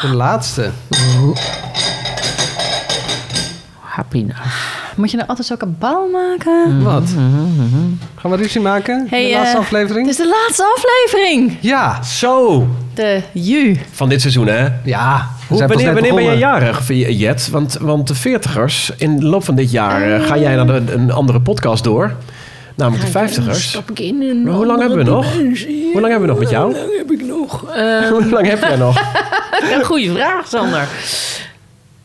De laatste. Happy Moet je nou altijd zo kabaal maken? Wat? Gaan we ruzie maken? Hey, de laatste eh, aflevering? Het is de laatste aflevering. Ja. Zo, De Ju. van dit seizoen hè? Ja. Hoe, wanneer wanneer ben je jarig, Jet? Want, want de veertigers, in de loop van dit jaar eh, ga jij naar een, een andere podcast door. Namelijk de vijftigers. Stap ik in een Maar hoe lang hebben we nog? dimensie. Hoe lang hebben we nog met jou? Hoe lang heb ik nog? Eh, Hoe lang heb jij nog? goede vraag, Sander.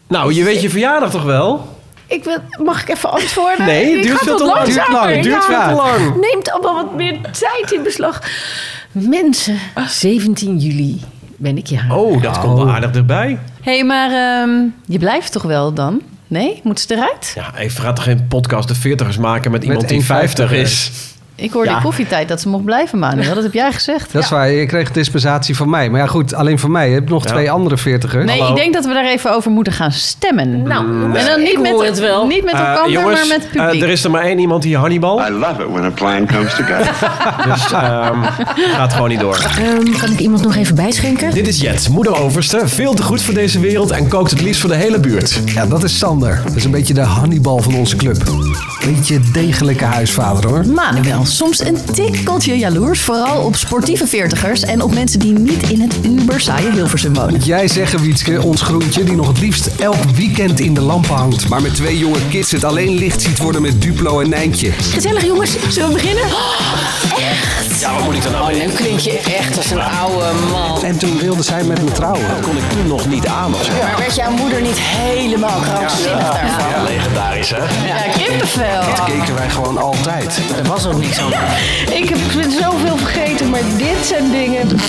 Nou, je weet je verjaardag toch wel? Ik wil, mag ik even antwoorden? Nee, duurt veel te lang. Duurt lang, duurt Ja, veel te lang. Neemt allemaal wat meer tijd in beslag. Mensen, 17 juli ben ik jarig. Oh, dat komt wel aardig erbij. Hé, hey, maar ehm, je blijft toch wel dan? Nee? Moet ze eruit? Ja, even gaat toch geen podcast de veertigers maken met iemand die één 50 vijftiger. is? Ik hoorde Ja. in koffietijd dat ze mocht blijven, Manuel. Dat heb jij gezegd. Dat is waar, je kreeg dispensatie van mij. Maar ja, goed, alleen van mij. Je hebt nog Ja. twee andere veertigers. Nee, Hallo. ik denk dat we daar even over moeten gaan stemmen. Nou, en dan niet ik met, hoor het wel. niet met Eh, elkaar, jongens, maar met het eh, publiek. er is er maar één iemand die Hannibal. I love it when a plan comes together. Dus ehm, gaat gewoon niet door. Ehm, kan ik iemand nog even bijschenken? Dit is Jet, moeder overste. Veel te goed voor deze wereld en kookt het liefst voor de hele buurt. Ja, dat is Sander. Dat is een beetje de Hannibal van onze club. Beetje degelijke huisvader hoor. Manuel, soms een tikkeltje jaloers. Vooral op sportieve veertigers en op mensen die niet in het uber saaie Hilversum wonen. Jij zeggen, Wietske, ons groentje die nog het liefst elk weekend in de lampen hangt. Maar met twee jonge kids het alleen licht ziet worden met Duplo en Nijntje. Gezellig jongens, zullen we beginnen? Ja, wat moet ik dan nou? Nu klink je echt als een oude man. En toen wilde zij met me trouwen. Dat kon ik toen nog niet aan of zo. Maar werd jouw moeder niet helemaal krankzinnig daarvan? Ja, legendarisch hè? Ja, kippenvel. Dat keken wij gewoon altijd. Er was ook niks aan. Ik heb zoveel vergeten, maar dit zijn dingen...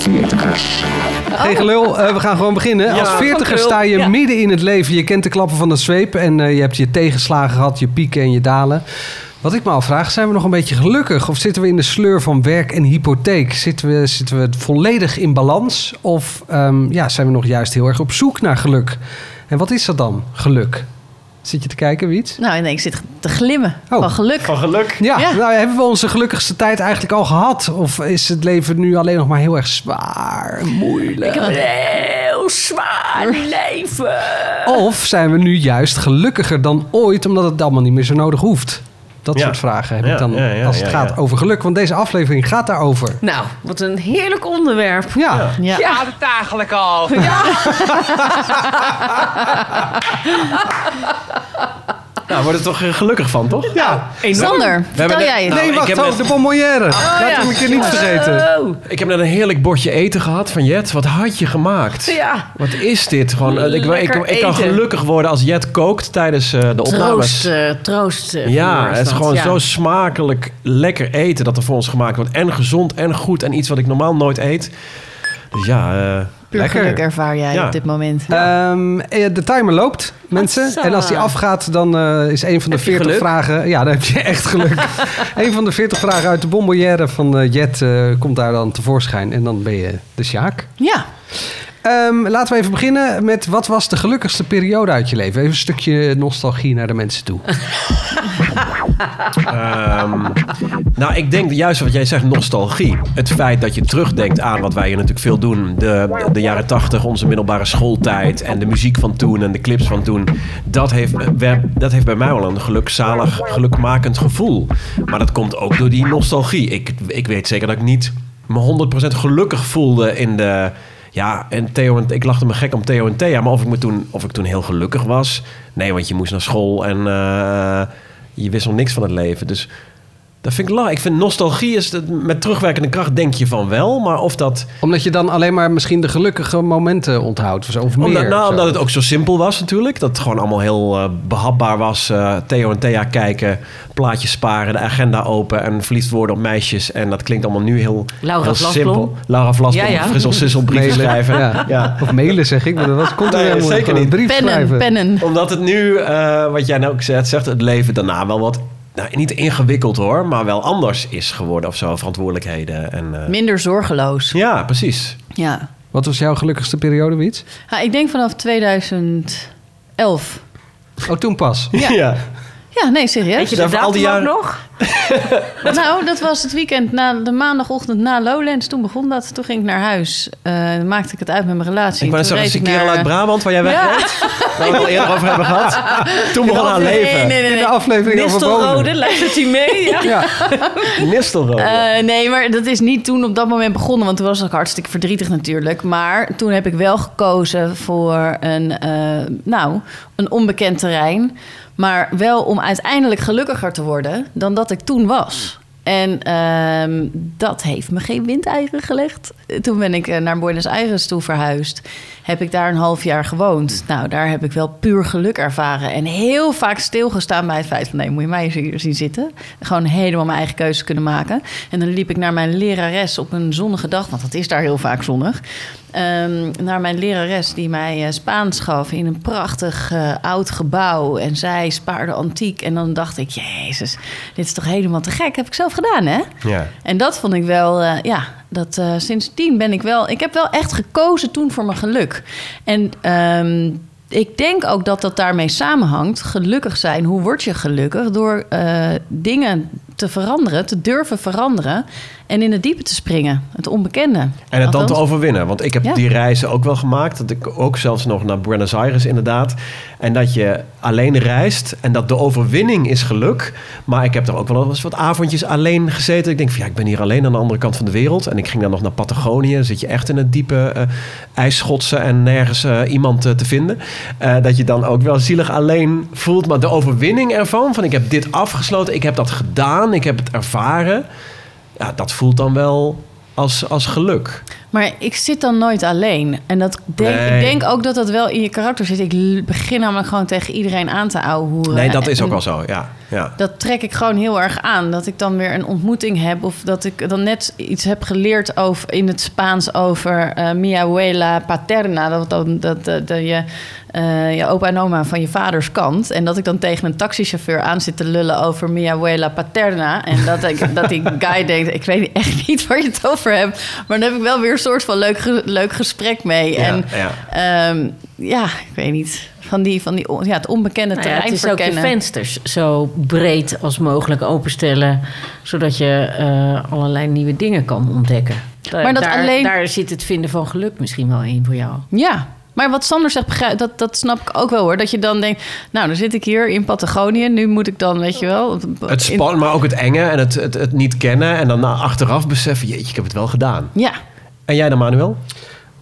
Geen gelul, eh, we gaan gewoon beginnen. Als veertiger sta je Ja. midden in het leven. Je kent de klappen van de zweep en eh, je hebt je tegenslagen gehad, je pieken en je dalen. Wat ik me afvraag, zijn we nog een beetje gelukkig? Of zitten we in de sleur van werk en hypotheek? Zitten we, zitten we volledig in balans? Of ehm, ja, zijn we nog juist heel erg op zoek naar geluk? En wat is dat dan, geluk? Zit je te kijken, Wiets? Nou, nee, ik zit te glimmen Oh. van geluk. Van geluk. Ja, Ja. Nou, hebben we onze gelukkigste tijd eigenlijk al gehad? Of is het leven nu alleen nog maar heel erg zwaar en moeilijk? Heel zwaar leven. Of zijn we nu juist gelukkiger dan ooit omdat het allemaal niet meer zo nodig hoeft? Dat Ja. soort vragen heb Ja, ik dan ja, ja, als het ja, gaat ja. over geluk. Want deze aflevering gaat daarover. Nou, wat een heerlijk onderwerp. Ja, Ja. Ja, het eigenlijk al? Nou, wordt er toch eh, gelukkig van, toch? ja. Sander, vertel jij het. Nou, nee, ik wacht, heb oh, net- de bonbonnière. Laat hem een keer niet vergeten. Oh, Ik heb net een heerlijk bordje eten gehad van Jet. Wat had je gemaakt? ja. Wat is dit? Gewoon, eh, ik, ik, Lekker ik kan eten. gelukkig worden als Jet kookt tijdens eh, de opnames. Troost, eh, troost. eh, Ja, het is dat, gewoon ja. zo smakelijk lekker eten dat er voor ons gemaakt wordt. En gezond en goed en iets wat ik normaal nooit eet. Dus ja, eh, Puur lekker. geluk ervaar jij Ja. op dit moment. Ehm, eh, de timer loopt, mensen. En als die afgaat, dan eh, is een van de Heb je 40 geluk? vragen... Ja, dan heb je echt geluk. een van de 40 vragen uit de bonbonnière van eh, Jet eh, komt daar dan tevoorschijn. En dan ben je de Sjaak. Ja, Ehm, laten we even beginnen met wat was de gelukkigste periode uit je leven? Even een stukje nostalgie naar de mensen toe. Ehm, nou, ik denk juist wat jij zegt, nostalgie. Het feit dat je terugdenkt aan wat wij hier natuurlijk veel doen. De, de jaren tachtig, onze middelbare schooltijd. En de muziek van toen en de clips van toen. Dat heeft, we- dat heeft bij mij wel een gelukzalig, gelukmakend gevoel. Maar dat komt ook door die nostalgie. Ik, ik weet zeker dat ik niet me 100% gelukkig voelde in de... Ja, en Theo en ik lachte me gek om Theo en Thea. Maar of ik, toen, of ik toen heel gelukkig was... Nee, want je moest naar school en... eh, je wist nog niks van het leven. Dus dat vind ik la. Ik vind nostalgie is het- met terugwerkende kracht denk je van wel, maar of dat Omdat je dan alleen maar misschien de gelukkige momenten onthoudt. Of, zo, of meer. omdat, nou, of omdat het ook zo simpel was natuurlijk, dat het gewoon allemaal heel eh, behapbaar was. Eh, Theo en Thea kijken, plaatjes sparen, de agenda open en verliefd worden op meisjes. En dat klinkt allemaal nu heel, Laura heel Vlasblom. simpel. Laura Vlasblom, Ja, ja. frissel sissel brieven Mailen. schrijven. Ja. Ja. Of mailen zeg ik, maar dat was, komt er Nee, helemaal zeker niet. Brief pennen, schrijven. pennen. Omdat het nu, eh, wat jij nou ook zegt, zegt, het leven daarna wel wat, nou, niet ingewikkeld hoor, maar wel anders is geworden of zo, verantwoordelijkheden. En, eh, Minder zorgeloos. ja, precies. Ja. Wat was jouw gelukkigste periode, Wiets? Ja, ik denk vanaf 2011. Oh, toen pas. Ja. ja. Ja, nee, serieus. Weet je de Daarvoor al die ook jaren- nog? nou, dat was het weekend, na, de maandagochtend na Lowlands. Toen begon dat. Toen ging ik naar huis. Eh, maakte ik het uit met mijn relatie. Ik is een kerel naar- uit Brabant waar jij weg Ja. bent? Waar we het al eerder over hebben gehad. Toen begon haar leven. Nee, nee, nee. In de nee. aflevering. Nistelrode, luistert u mee? Ja. Ja. Nistelrode. Eh, nee, maar dat is niet toen op dat moment begonnen. Want toen was ik hartstikke verdrietig natuurlijk. Maar toen heb ik wel gekozen voor een, eh, nou, een onbekend terrein. Maar wel om uiteindelijk gelukkiger te worden dan dat ik toen was. En ehm, dat heeft me geen windeieren gelegd. Toen ben ik eh, naar Buenos Aires toe verhuisd. Heb ik daar een half jaar gewoond. Nou, daar heb ik wel puur geluk ervaren. En heel vaak stilgestaan bij het feit van... nee, moet je mij hier zien zitten. Gewoon helemaal mijn eigen keuze kunnen maken. En dan liep ik naar mijn lerares op een zonnige dag... want het is daar heel vaak zonnig. Ehm, naar mijn lerares die mij eh, Spaans gaf in een prachtig eh, oud gebouw. En zij spaarde antiek. En dan dacht ik, jezus, dit is toch helemaal te gek. Heb ik zelf gedaan, hè? ja. En dat vond ik wel, eh, ja, dat eh, sindsdien ben ik wel, ik heb wel echt gekozen toen voor mijn geluk. En ehm, ik denk ook dat dat daarmee samenhangt. Gelukkig zijn, hoe word je gelukkig? Door eh, dingen te veranderen, te durven veranderen en in het diepe te springen, het onbekende. En het dan te overwinnen. Want ik heb Ja. die reizen ook wel gemaakt. Dat ik ook zelfs nog naar Buenos Aires inderdaad. En dat je alleen reist. En dat de overwinning is geluk. Maar ik heb er ook wel eens wat avondjes alleen gezeten. Ik denk van ja, ik ben hier alleen aan de andere kant van de wereld. En ik ging dan nog naar Patagonië. Zit je echt in het diepe eh ijsschotsen en nergens eh, iemand eh, te vinden. Dat je dan ook wel zielig alleen voelt. Maar de overwinning ervan, van ik heb dit afgesloten. Ik heb dat gedaan. Ik heb het ervaren. Ja, dat voelt dan wel als, als geluk. Maar ik zit dan nooit alleen. En dat denk, Nee. ik denk ook dat dat wel in je karakter zit. Ik begin namelijk gewoon tegen iedereen aan te ouwehoeren. Nee, dat is En- ook wel zo, ja. ja. Dat trek ik gewoon heel erg aan. Dat ik dan weer een ontmoeting heb. Of dat ik dan net iets heb geleerd over, in het Spaans over eh mi abuela paterna. Dat, dat, dat, dat, dat je, eh, je opa en oma van je vaders kant. En dat ik dan tegen een taxichauffeur aan zit te lullen over mi abuela paterna. En dat, ik, dat die guy denkt, ik weet echt niet waar je het over hebt. Maar dan heb ik wel weer een soort van leuk, leuk gesprek mee. Ja, en ja. ehm, ja, ik weet niet. Van, die, van die, ja, het onbekende Nou ja, terrein het is ook je verkennen. vensters zo breed als mogelijk openstellen, zodat je eh, allerlei nieuwe dingen kan ontdekken. Maar dat daar, alleen- daar zit het vinden van geluk misschien wel in voor jou. Ja, maar wat Sander zegt, begrijp, dat, dat snap ik ook wel hoor. Dat je dan denkt, nou, dan zit ik hier in Patagonië. Nu moet ik dan, weet je wel... Het spannend, maar ook het enge en het, het, het niet kennen. En dan achteraf beseffen, jeetje, ik heb het wel gedaan. Ja, En jij dan, Manuel?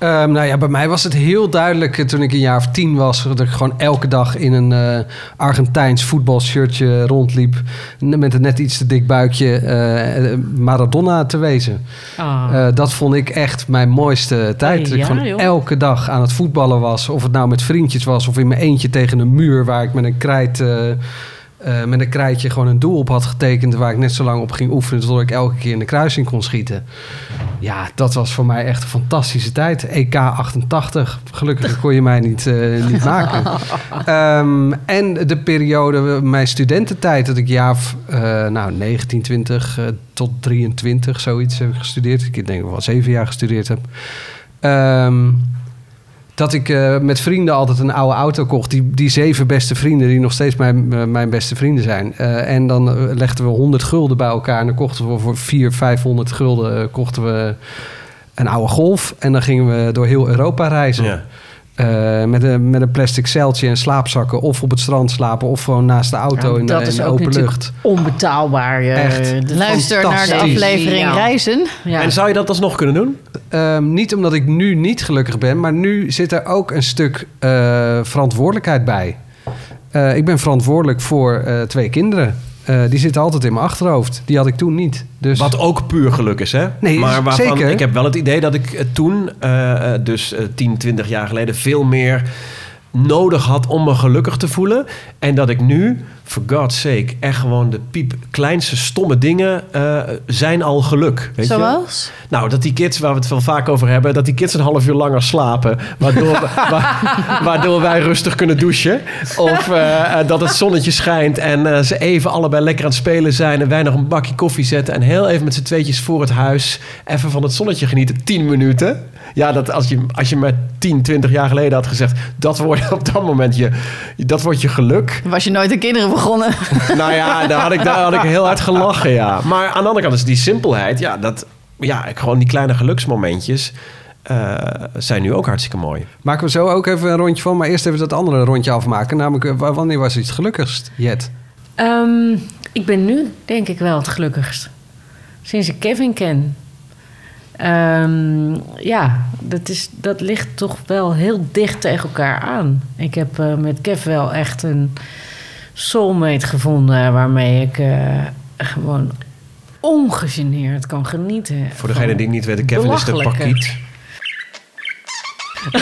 Ehm, nou ja, bij mij was het heel duidelijk eh, toen ik een jaar of tien was... dat ik gewoon elke dag in een eh, Argentijns voetbalshirtje rondliep... met een net iets te dik buikje eh, Maradona te wezen. Eh, dat vond ik echt mijn mooiste tijd. Dat ik ja, gewoon joh. elke dag aan het voetballen was. Of het nou met vriendjes was of in mijn eentje tegen een muur... waar ik met een krijt... eh, eh, met een krijtje gewoon een doel op had getekend... waar ik net zo lang op ging oefenen... totdat ik elke keer in de kruising kon schieten. Ja, dat was voor mij echt een fantastische tijd. EK 88. Gelukkig kon je mij niet, eh, niet maken. Ehm, en de periode, mijn studententijd, dat ik jaar eh, nou, 19, 20 eh, tot 23, zoiets heb ik gestudeerd. Ik denk wel zeven jaar gestudeerd heb. Ehm, dat ik eh, met vrienden altijd een oude auto kocht. Die, die zeven beste vrienden, die nog steeds mijn, eh, mijn beste vrienden zijn. Eh, en dan legden we 100 gulden bij elkaar. En dan kochten we voor 400, 500 gulden kochten we een oude golf. En dan gingen we door heel Europa reizen. Ja. Eh, met, een, met een plastic zeiltje en slaapzakken. Of op het strand slapen. Of gewoon naast de auto in, de, dat in is de ook open lucht. onbetaalbaar. eh, Echt. luister naar de aflevering Ja. Reizen. Ja. En zou je dat alsnog kunnen doen? Ehm, niet omdat ik nu niet gelukkig ben, maar nu zit er ook een stuk eh, verantwoordelijkheid bij. Eh, ik ben verantwoordelijk voor eh, twee kinderen. Eh, die zitten altijd in mijn achterhoofd. Die had ik toen niet. Dus Wat ook puur geluk is, hè? Nee, maar waarvan zeker. ik heb wel het idee dat ik eh, toen, eh, dus eh, 10, 20 jaar geleden, veel meer nodig had om me gelukkig te voelen. En dat ik nu, for God's sake, echt gewoon de piep kleinste stomme dingen eh, zijn al geluk. Weet je? Zoals? Nou, dat die kids, waar we het wel vaak over hebben, dat die kids een half uur langer slapen. Waardoor, wa- waardoor wij rustig kunnen douchen. Of eh, eh, dat het zonnetje schijnt en ze even allebei lekker aan het spelen zijn. En wij nog een bakje koffie zetten. En heel even met z'n tweetjes voor het huis even van het zonnetje genieten. 10 minuten. Ja, dat als je, als je me 10, 20 jaar geleden had gezegd, dat wordt op dat moment je, dat wordt je geluk. Was je nooit een kinderen begonnen. Nou ja, daar had, ik, daar had ik heel hard gelachen, ja. Maar aan de andere kant is die simpelheid, ja, dat, ja, ik- gewoon die kleine geluksmomentjes eh, zijn nu ook hartstikke mooi. Maken we zo ook even een rondje van. Maar eerst even dat andere rondje afmaken. Namelijk, eh, wa- wanneer was iets gelukkigst, Jet? Ehm, ik ben nu denk ik wel het gelukkigst. Sinds ik Kevin ken. Ehm, ja, dat, is, dat ligt toch wel heel dicht tegen elkaar aan. Ik heb eh, met Kev wel echt een soulmate gevonden... waarmee ik eh, gewoon ongegeneerd kan genieten. Voor degene die het niet weten, Kevin is de pakiet.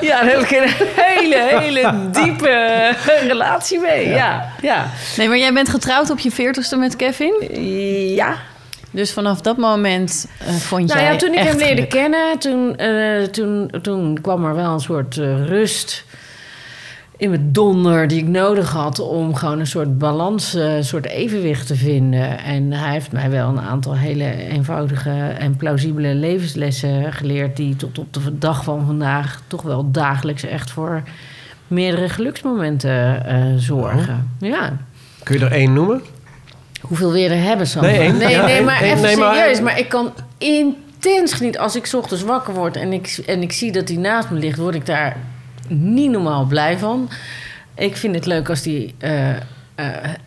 Ja, daar heb ik een hele, hele diepe relatie mee. Ja, ja. Nee, maar jij bent getrouwd op je veertigste met Kevin. ja. Dus vanaf dat moment eh, vond Nou jij ja, toen ik hem leerde geluk. kennen, toen, eh, toen, toen kwam er wel een soort rust in mijn donder die ik nodig had om gewoon een soort balans, eh, een soort evenwicht te vinden. En hij heeft mij wel een aantal hele eenvoudige en plausibele levenslessen geleerd die tot op de dag van vandaag toch wel dagelijks echt voor meerdere geluksmomenten eh, zorgen. Ja. Kun je er één noemen? Hoeveel weer er hebben, Sam? Nee, één. nee, Ja, nee, één. maar Één, even nee, serieus. Maar ik kan intens genieten. Als ik 's ochtends wakker word en ik, en ik zie dat hij naast me ligt... word ik daar niet normaal blij van. Ik vind het leuk als eh, eh,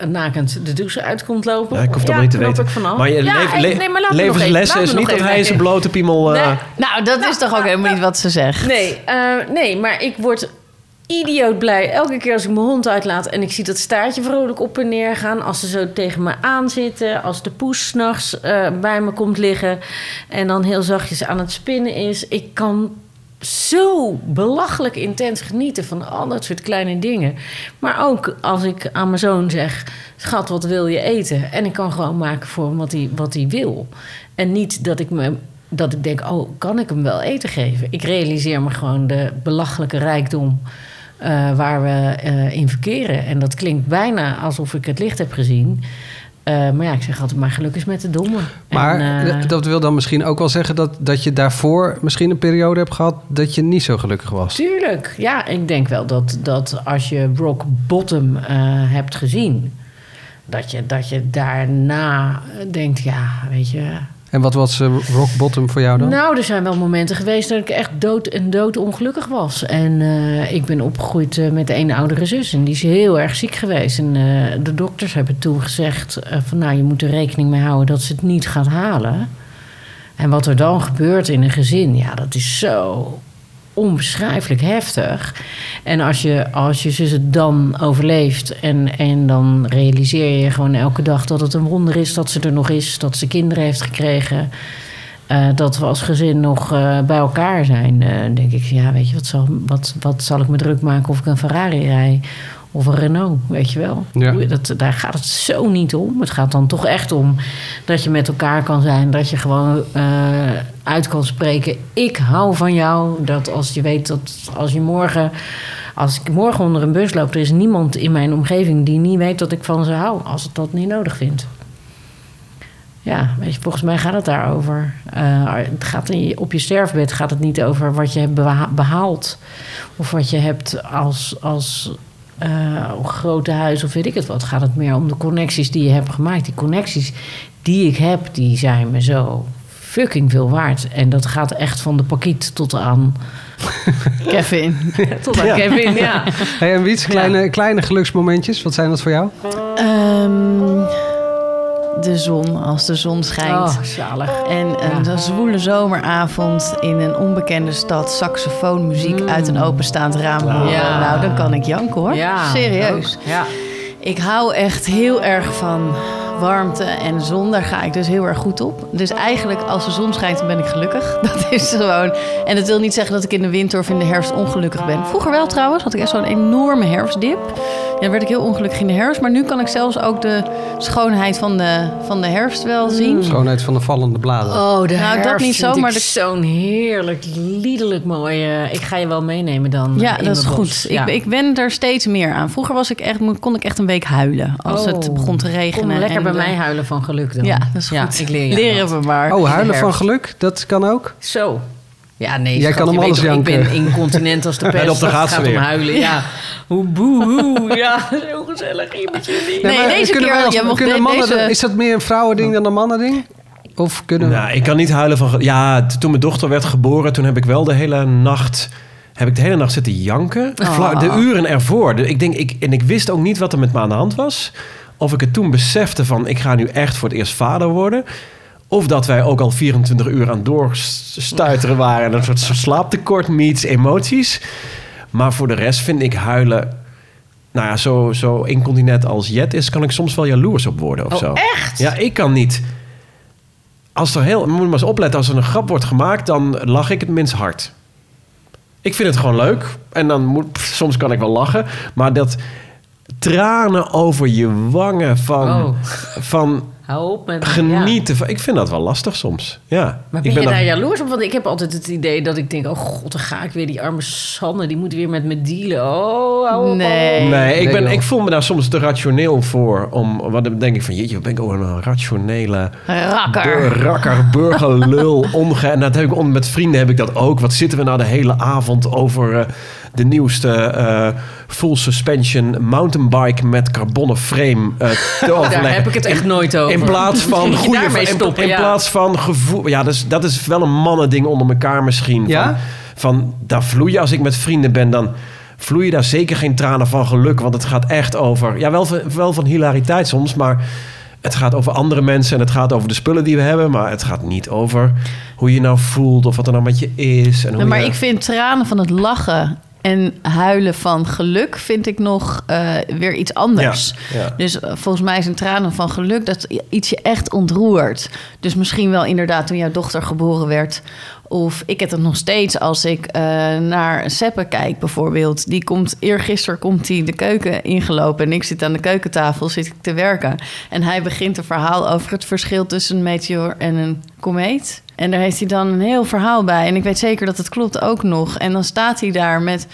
nakend de douche uitkomt lopen. Ja, ik hoef het allemaal niet te weten. Maar je Ja, le- nee, maar levenslessen is niet dat hij zijn blote piemel... eh, Nee. Nou, dat is toch ook helemaal niet wat ze zegt. Nee, nee, maar ik word idioot blij elke keer als ik mijn hond uitlaat en ik zie dat staartje vrolijk op en neer gaan. Als ze zo tegen me aanzitten, als de poes s'nachts bij me komt liggen en dan heel zachtjes aan het spinnen is. Ik kan zo belachelijk intens genieten van al dat soort kleine dingen. Maar ook als ik aan mijn zoon zeg: Schat, wat wil je eten? En ik kan gewoon maken voor hem wat hij, wat hij wil. En niet dat ik me. Dat ik denk, oh, kan ik hem wel eten geven? Ik realiseer me gewoon de belachelijke rijkdom eh, waar we eh, in verkeren. En dat klinkt bijna alsof ik het licht heb gezien. Eh, maar ja, ik zeg altijd, maar geluk is met de domme. Maar En, eh, dat wil dan misschien ook wel zeggen dat, dat je daarvoor misschien een periode hebt gehad dat je niet zo gelukkig was. Tuurlijk, ja. Ik denk wel dat, dat als je rock bottom eh, hebt gezien... Dat je, dat je daarna denkt, ja, weet je... En wat was eh, rock bottom voor jou dan? Nou, er zijn wel momenten geweest dat ik echt dood en dood ongelukkig was. En eh, ik ben opgegroeid eh, met een oudere zus. En die is heel erg ziek geweest. En de dokters hebben toen gezegd van... nou, je moet er rekening mee houden dat ze het niet gaat halen. En wat er dan gebeurt in een gezin... ja, dat is zo onbeschrijfelijk heftig. En als je, als je het dan overleeft... En, en dan realiseer je gewoon elke dag dat het een wonder is... dat ze er nog is, dat ze kinderen heeft gekregen... Eh, dat we als gezin nog eh, bij elkaar zijn. Dan denk ik, ja, weet je, wat zal, wat, wat zal ik me druk maken of ik een Ferrari rij of een Renault, weet je wel. Ja. Dat, daar gaat het zo niet om. Het gaat dan toch echt om dat je met elkaar kan zijn, dat je gewoon eh, uit kan spreken. Ik hou van jou. Dat als je weet dat als je morgen, als ik morgen onder een bus loop, er is niemand in mijn omgeving die niet weet dat ik van ze hou, als het dat niet nodig vindt. Ja, weet je, volgens mij gaat het daarover. Eh, het gaat in op je sterfbed gaat het niet over wat je hebt beha- behaald. Of wat je hebt als, als eh, grote huis of weet ik het wat. Gaat het meer om de connecties die je hebt gemaakt. Die connecties die ik heb, die zijn me zo fucking veel waard. En dat gaat echt van de pakiet tot aan, Kevin. tot aan Kevin. Ja. Hey, en Wiets, kleine, kleine geluksmomentjes, wat zijn dat voor jou? Ehm, de zon, als de zon schijnt. Oh, zalig. En een Ja. zwoele zomeravond in een onbekende stad, saxofoonmuziek uit een openstaand raam. Ja. Nou, dan kan ik janken hoor. Ja, Serieus. Ja. Ik hou echt heel erg van warmte en zon. Daar ga ik dus heel erg goed op. Dus eigenlijk als de zon schijnt, dan ben ik gelukkig. Dat is gewoon. En dat wil niet zeggen dat ik in de winter of in de herfst ongelukkig ben. Vroeger wel trouwens. Had ik echt zo'n enorme herfstdip. Ja, dan werd ik heel ongelukkig in de herfst. Maar nu kan ik zelfs ook de schoonheid van de, van de herfst wel zien. Schoonheid van de vallende bladeren. Oh, de Nou, dat herfst niet zo, vind ik maar de- zo'n heerlijk, liederlijk mooi. eh, ik ga je wel meenemen dan. Ja, eh, in dat is goed. Ik, ik ben er steeds meer aan. Vroeger was ik echt, kon ik echt een week huilen als het Oh, begon te regenen. Kom lekker en bij de- mij huilen van geluk dan. Ja, dat is Ja, goed. ik leer je Leren wat. we maar. Oh, de huilen van geluk, dat kan ook? Zo. Ja, nee, Jij schat, kan je hem alles toch, Ik ben incontinent als de pest. En op de Het gaat om huilen. Ja, hoe boe. Ja, zo gezellig hier met jullie. Nee, deze kunnen keer- wij als- mocht kunnen mannen, deze- Is dat meer een vrouwending dan een mannending? Of kunnen we... Nou, ik kan niet huilen van... Ja, toen mijn dochter werd geboren, toen heb ik wel de hele nacht... Heb ik de hele nacht zitten janken. Vla- De uren ervoor. Ik denk, ik, en ik wist ook niet wat er met me aan de hand was. Of ik het toen besefte van... Ik ga nu echt voor het eerst vader worden. Of dat wij ook al 24 uur aan doorstuiteren waren. En een soort slaaptekort meets emoties. Maar voor de rest vind ik huilen... Nou ja, zo, zo incontinent als Jet is... kan ik soms wel jaloers op worden of Oh, zo. echt? Ja, ik kan niet... Als er heel... Moet je maar eens opletten. Als er een grap wordt gemaakt... dan lach ik het minst hard. Ik vind het gewoon leuk. En dan moet... pff, soms kan ik wel lachen. Maar dat... Tranen over je wangen van... Oh. van Hou op genieten. Van, ik vind dat wel lastig soms. Ja. Maar ik ben je dan- daar jaloers op? Want ik heb altijd het idee dat ik denk... oh god, dan ga ik weer. Die arme Sanne, die moet weer met me dealen. Oh, hou op. Nee. Nee, ik, ben, joh. ik voel me daar soms te rationeel voor. Om, wat dan denk ik van, jeetje, wat ben ik ook een rationele... Rakker. bur- rakker, burgerlul, omge... En dat heb ik om, met vrienden heb ik dat ook. Wat zitten we nou de hele avond over eh, de nieuwste eh, full suspension mountainbike met carbonnen frame eh, te overleggen. Daar heb ik het echt nooit over. In plaats van goede... daarmee in- stoppen, in, ja. plaats van gevoel... Ja, dat is, dat is wel een mannending onder elkaar misschien. Ja? Van, van, daar vloeien als ik met vrienden ben, dan vloeien daar zeker geen tranen van geluk. Want het gaat echt over... Ja, wel, van- wel van hilariteit soms, maar... Het gaat over andere mensen en het gaat over de spullen die we hebben. Maar het gaat niet over hoe je nou voelt of wat er nou met je is. En hoe maar je- ik vind tranen van het lachen en huilen van geluk vind ik nog eh, weer iets anders. Ja, ja. Dus eh, volgens mij zijn tranen van geluk dat iets je echt ontroert. Dus misschien wel inderdaad toen jouw dochter geboren werd. Of ik heb het nog steeds als ik eh, naar Seppe kijk bijvoorbeeld. Die komt, eergisteren komt hij de keuken ingelopen... en ik zit aan de keukentafel, zit ik te werken. En hij begint een verhaal over het verschil tussen een meteor en een komeet. En daar heeft hij dan een heel verhaal bij. En ik weet zeker dat het klopt ook nog. En dan staat hij daar met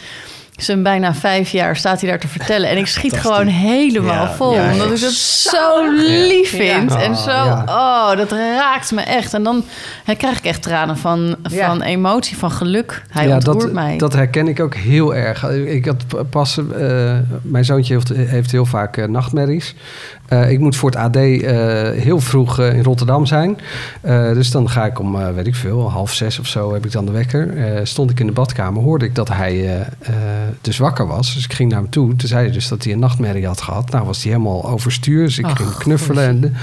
zijn bijna vijf jaar staat hij daar te vertellen. En ik schiet gewoon helemaal Ja, vol. ja, omdat ik dat zo lief vind. Ja. En Oh, zo, ja. oh, dat raakt me echt. En dan hè, krijg ik echt tranen van, Ja. van emotie, van geluk. Hij ja, ontroert dat, mij. dat herken ik ook heel erg. Ik had pas, eh, mijn zoontje heeft, heeft heel vaak eh, nachtmerries. Eh, ik moet voor het AD eh, heel vroeg eh, in Rotterdam zijn. Dus dan ga ik om, weet ik veel, half zes of zo heb ik dan de wekker. Stond ik in de badkamer, hoorde ik dat hij dus wakker was. Dus ik ging naar hem toe. Toen zei hij dus dat hij een nachtmerrie had gehad. Nou was hij helemaal overstuur. Dus ik Ach, ging knuffelen. En,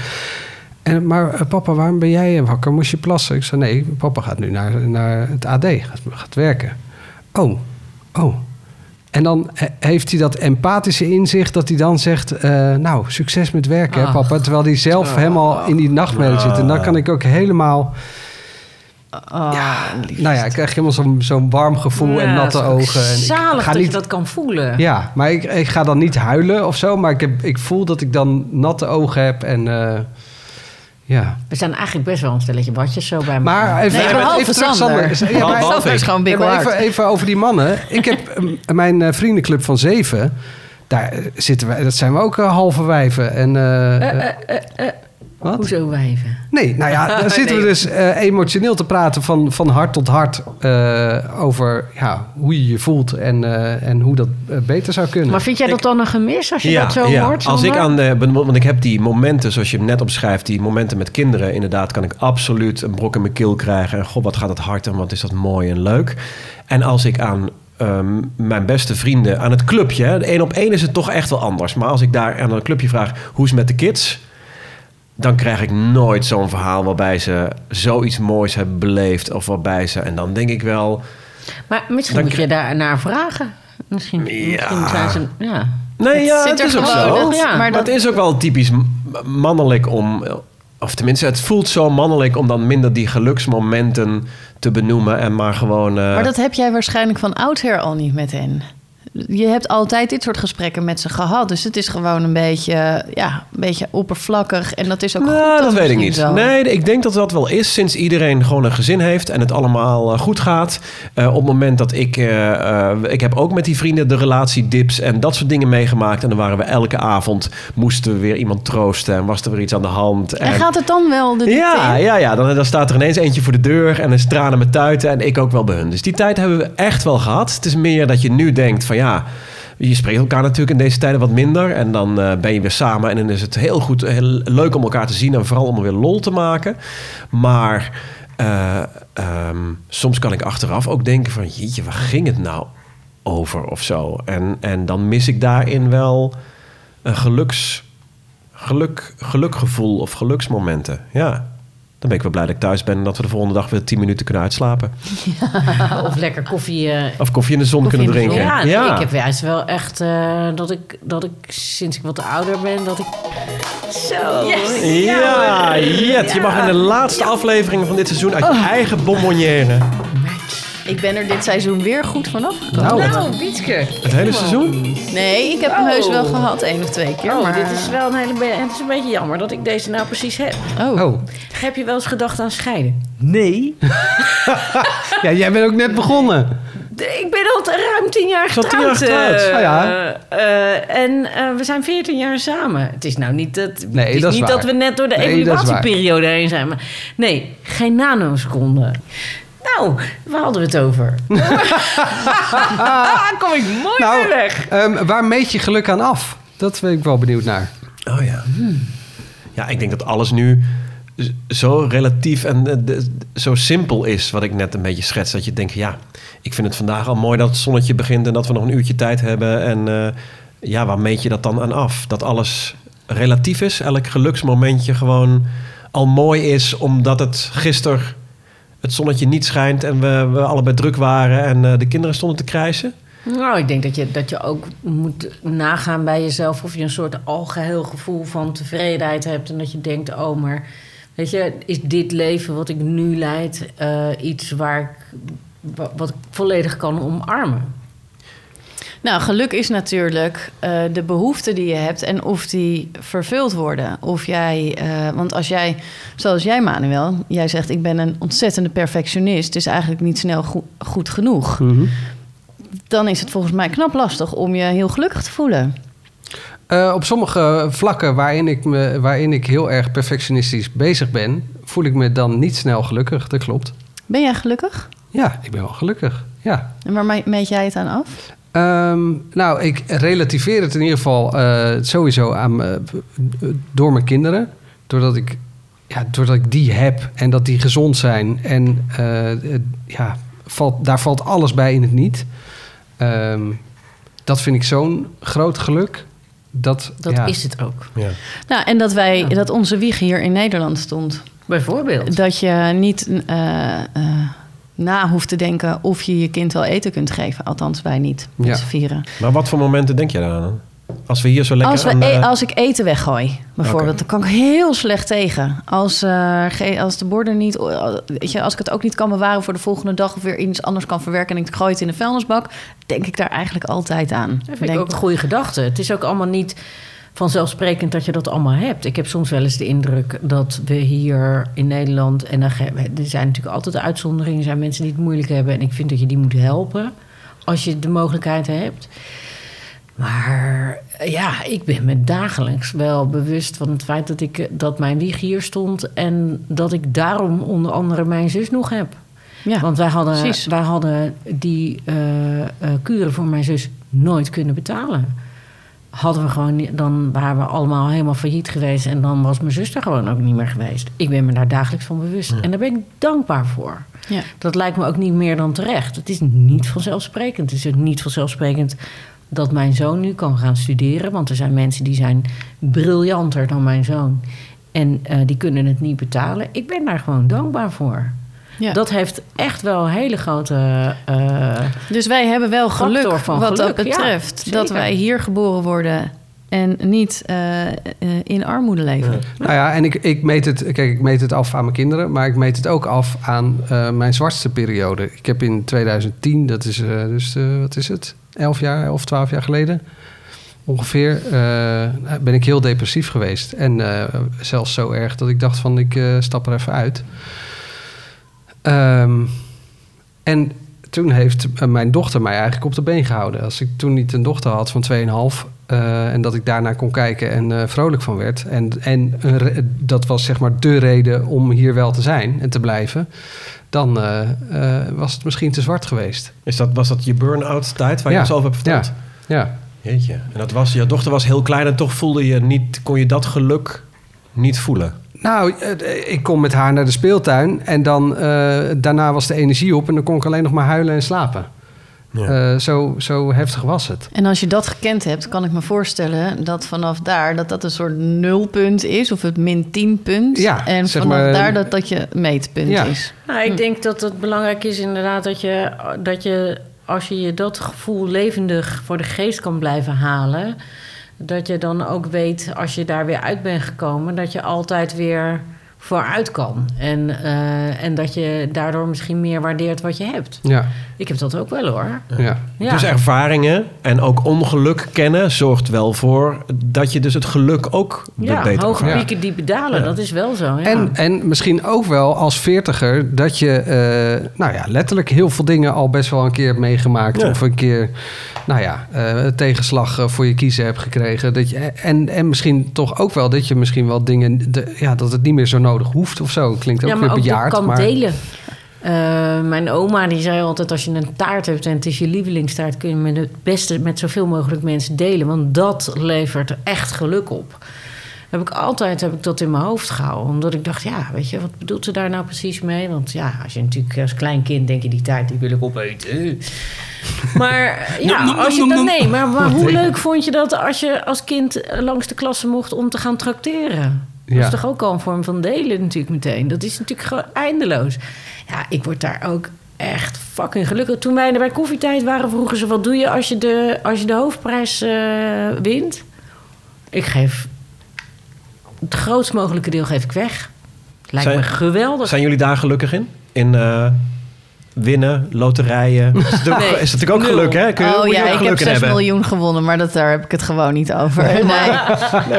en, maar papa, waarom ben jij wakker? Moest je plassen? Ik zei, nee, papa gaat nu naar, naar het AD, gaat, gaat werken. Oh, oh. En dan he- heeft hij dat empathische inzicht dat hij dan zegt... eh, nou, succes met werken, hè, Ach. papa. Terwijl hij zelf helemaal in die nachtmerrie zit. En dan kan ik ook helemaal... Ja, nou ja, ik krijg helemaal zo'n zo'n warm gevoel en natte het is ook ogen. En ik Zalig ga dat niet, je dat kan voelen. Ja, maar ik, ik ga dan niet huilen of zo. Maar ik, heb, ik voel dat ik dan natte ogen heb en... eh, ja. We zijn eigenlijk best wel een stelletje watjes zo bij Maar elkaar. even, Nee, even, even terug, Sander. Ja, maar- Sander is gewoon maar even, even over die mannen. Ik heb eh, mijn eh, vriendenclub van zeven. Daar eh, zitten wij, dat zijn we ook halve wijven. En, eh, eh, wat? Hoezo wijven? Nee, nou ja, daar zitten we dus eh, emotioneel te praten van, van hart tot hart eh, over ja, hoe je je voelt en, eh, en hoe dat beter zou kunnen. Maar vind jij dat dan een gemis als je dat zo hoort? Als ik aan de, want ik heb die momenten, zoals je hem net opschrijft, die momenten met kinderen, inderdaad, kan ik absoluut een brok in mijn keel krijgen. En god, wat gaat het hard en wat is dat mooi en leuk. En als ik aan ehm, mijn beste vrienden, aan het clubje, één op één is het toch echt wel anders. Maar als ik daar aan een clubje vraag, hoe is het met de kids? Dan krijg ik nooit zo'n verhaal waarbij ze zoiets moois hebben beleefd. Of waarbij ze, en dan denk ik wel, Maar misschien Dan moet je daar naar vragen. Misschien, misschien zijn ze... Ja. Nee, ja, het is ook zo. ja. Maar dat is ook wel typisch mannelijk om... Of tenminste, het voelt zo mannelijk om dan minder die geluksmomenten te benoemen en maar gewoon... eh, Maar dat heb jij waarschijnlijk van oudsher al niet met hen. Je hebt altijd dit soort gesprekken met ze gehad. Dus het is gewoon een beetje, ja, een beetje oppervlakkig. En dat is ook goed. Nou, dan dat weet ik niet. zo. Nee, ik denk dat dat wel is sinds iedereen gewoon een gezin heeft en het allemaal eh, goed gaat. Eh, op het moment dat ik, eh, ik heb ook met die vrienden de relatiedips en dat soort dingen meegemaakt. En dan waren we elke avond, moesten we weer iemand troosten en was er weer iets aan de hand. En gaat het dan wel de Ja, in? ja, ja. Dan, dan staat er ineens eentje voor de deur en dan is tranen met tuiten en ik ook wel bij hun. Dus die tijd hebben we echt wel gehad. Het is meer dat je nu denkt van ja, je spreekt elkaar natuurlijk in deze tijden wat minder. En dan eh, ben je weer samen en dan is het heel goed, heel leuk om elkaar te zien en vooral om er weer lol te maken. Maar eh, ehm, soms kan ik achteraf ook denken van jeetje, waar ging het nou over of zo? En, en dan mis ik daarin wel een geluks, geluk, gelukgevoel of geluksmomenten. Ja. Dan ben ik wel blij dat ik thuis ben en dat we de volgende dag weer tien minuten kunnen uitslapen. Of lekker koffie. eh, Of koffie in de zon kunnen zon. drinken. Ja, ik heb juist wel echt eh, dat, ik, dat ik sinds ik wat ouder ben, dat ik. Zo. Ja, Jet, je mag in de laatste aflevering van dit seizoen uit je eigen bonbonnière. Ik ben er dit seizoen weer goed vanaf gekomen. Nou, Nou. Het hele seizoen? Nee, ik heb hem heus wel gehad, één of twee keer. Oh, maar... dit is wel een hele. Het is een beetje jammer dat ik deze nou precies heb. Oh. Oh. Heb je wel eens gedacht aan scheiden? Nee. ja, jij bent ook net begonnen. Ik ben al ruim tien jaar Zo tien jaar getrouwd. eh, Oh ja. eh, en eh, we zijn 14 jaar samen. Het is nou niet dat, Nee, het is dat is niet waar. dat we net door de Nee, evaluatieperiode heen zijn. Maar nee, geen nanoseconde. Nou, waar hadden we het over? Kom ik mooi Nou, weer weg. ehm, waar meet je geluk aan af? Dat ben ik wel benieuwd naar. Oh ja. Ja, ik denk dat alles nu zo relatief en eh, de- zo simpel is, wat ik net een beetje schets. Dat je denkt, ja, ik vind het vandaag al mooi dat het zonnetje begint en dat we nog een uurtje tijd hebben. En eh, ja, waar meet je dat dan aan af? Dat alles relatief is, elk geluksmomentje gewoon al mooi is, omdat het gisteren het zonnetje niet schijnt en we, we allebei druk waren en eh, de kinderen stonden te krijsen. Nou, ik denk dat je, dat je ook moet nagaan bij jezelf of je een soort algeheel gevoel van tevredenheid hebt. En dat je denkt, oh, maar weet je, is dit leven wat ik nu leid eh, iets waar ik, wa- wat ik volledig kan omarmen? Nou, geluk is natuurlijk eh, de behoeften die je hebt en of die vervuld worden. Of jij, eh, want als jij, zoals jij Manuel, jij zegt ik ben een ontzettende perfectionist, is eigenlijk niet snel goed, goed genoeg. Dan is het volgens mij knap lastig om je heel gelukkig te voelen. Eh, op sommige vlakken waarin ik, me, waarin ik heel erg perfectionistisch bezig ben, voel ik me dan niet snel gelukkig. Dat klopt. Ben jij gelukkig? Ja, ik ben wel gelukkig. Ja. En waar me- meet jij het aan af? Ehm, nou, ik relativeer het in ieder geval eh, sowieso aan me- door mijn kinderen. Doordat ik, ja, doordat ik die heb en dat die gezond zijn. En eh, eh, ja, valt, daar valt alles bij in het niet. Ehm, dat vind ik zo'n groot geluk. Dat, Dat ja. is het ook. Ja. Nou, en dat wij, dat onze wieg hier in Nederland stond. Bijvoorbeeld. Dat je niet eh, eh, na hoeft te denken of je je kind wel eten kunt geven. Althans, wij niet. Met Ja. z'n vieren. Maar wat voor momenten denk je daar aan? Als we hier zo lekker Als, we aan... e- eh, als ik eten weggooi, bijvoorbeeld, dan kan ik heel slecht tegen. Als, eh, ge- als de borden niet, weet je, als ik het ook niet kan bewaren voor de volgende dag of weer iets anders kan verwerken en ik gooi het in de vuilnisbak, denk ik daar eigenlijk altijd aan. Dat vind ik Denk- ook een goede gedachte. Het is ook allemaal niet vanzelfsprekend dat je dat allemaal hebt. Ik heb soms wel eens de indruk dat we hier in Nederland... en er zijn natuurlijk altijd uitzonderingen... er zijn mensen die het moeilijk hebben... en ik vind dat je die moet helpen als je de mogelijkheid hebt. Maar ja, ik ben me dagelijks wel bewust van het feit dat, ik, dat mijn wieg hier stond... en dat ik daarom onder andere mijn zus nog heb. ja. Want wij hadden, precies. wij hadden die eh, kuren voor mijn zus nooit kunnen betalen. Hadden we gewoon, dan waren we allemaal helemaal failliet geweest. En dan was mijn zus er gewoon ook niet meer geweest. Ik ben me daar dagelijks van bewust. En daar ben ik dankbaar voor. Ja. Dat lijkt me ook niet meer dan terecht. Het is niet vanzelfsprekend. Het is ook niet vanzelfsprekend dat mijn zoon nu kan gaan studeren. Want er zijn mensen die zijn briljanter dan mijn zoon. En eh, die kunnen het niet betalen. Ik ben daar gewoon dankbaar voor. Ja. Dat heeft echt wel een hele grote. eh, Dus wij hebben wel geluk van wat geluk, dat betreft. dat wij hier geboren worden en niet eh, eh, in armoede leven. Nou ja, en ik, ik meet het, kijk, ik meet het af aan mijn kinderen, maar ik meet het ook af aan eh, mijn zwartste periode. Ik heb in 2010, dat is eh, dus, eh, wat is het? elf jaar, of twaalf jaar geleden ongeveer, eh, ben ik heel depressief geweest. En eh, zelfs zo erg dat ik dacht van ik eh, stap er even uit. Ehm, en toen heeft eh, mijn dochter mij eigenlijk op de been gehouden. Als ik toen niet een dochter had van 2,5 eh en dat ik daarna kon kijken en eh, vrolijk van werd. En, en re- dat was zeg maar de reden om hier wel te zijn en te blijven. Dan was het misschien te zwart geweest. Is dat, was dat je burn-out tijd waar je Ja. ons over hebt verteld? Ja, ja. Jeetje. En dat was, je dochter was heel klein en toch voelde je niet, kon je dat geluk niet voelen. Nou, eh, ik kom met haar naar de speeltuin en dan eh, daarna was de energie op en dan kon ik alleen nog maar huilen en slapen. Ja. Eh, zo, zo heftig was het. En als je dat gekend hebt, kan ik me voorstellen dat vanaf daar dat dat een soort nulpunt is of het min 10 punt. Ja, en zeg vanaf maar- daar dat dat je meetpunt Ja. is. Nou, ik denk dat het belangrijk is inderdaad dat je, dat je, als je je dat gevoel levendig voor de geest kan blijven halen, dat je dan ook weet, als je daar weer uit bent gekomen, dat je altijd weer vooruit kan. En, eh, en dat je daardoor misschien meer waardeert wat je hebt. Ja, Ik heb dat ook wel hoor. ja. Ja. Dus ervaringen en ook ongeluk kennen zorgt wel voor dat je dus het geluk ook Ja, beter hoge pieken, diepe dalen, dat is wel zo. Ja. En, en misschien ook wel als veertiger dat je, eh, nou ja, letterlijk heel veel dingen al best wel een keer hebt meegemaakt. Ja. Of een keer, nou ja, eh, tegenslag eh, voor je kiezen hebt gekregen. Dat je, en, en misschien toch ook wel dat je misschien wel dingen, de, ja, dat het niet meer zo nodig hoeft of zo. Klinkt ook ja, weer maar ook bejaard. kan maar delen. Eh, mijn oma die zei altijd: als je een taart hebt en het is je lievelingstaart, kun je met het beste met zoveel mogelijk mensen delen. Want dat levert echt geluk op. Heb ik altijd heb ik dat in mijn hoofd gehouden. Omdat ik dacht, ja, weet je, wat bedoelt ze daar nou precies mee? Want ja, als je natuurlijk als klein kind denk je die taart die wil ik opeten. Maar ja, als je dat nee, maar, maar hoe leuk vond je dat als je als kind langs de klasse mocht om te gaan trakteren? Dat Ja. is toch ook al een vorm van delen natuurlijk meteen. Dat is natuurlijk gewoon eindeloos. Ja, ik word daar ook echt fucking gelukkig. Toen wij er bij koffietijd waren, vroegen ze... wat doe je als je de, als je de hoofdprijs eh, wint? Ik geef... Het grootst mogelijke deel geef ik weg. Lijkt Zijn- me geweldig. Zijn jullie daar gelukkig in? In eh, winnen, loterijen? Is het, Nee, is natuurlijk ook nul. geluk, hè? Kun je, oh ja, ik heb geluk in 6 hebben. miljoen gewonnen, maar dat, daar heb ik het gewoon niet over. Nee. Nee,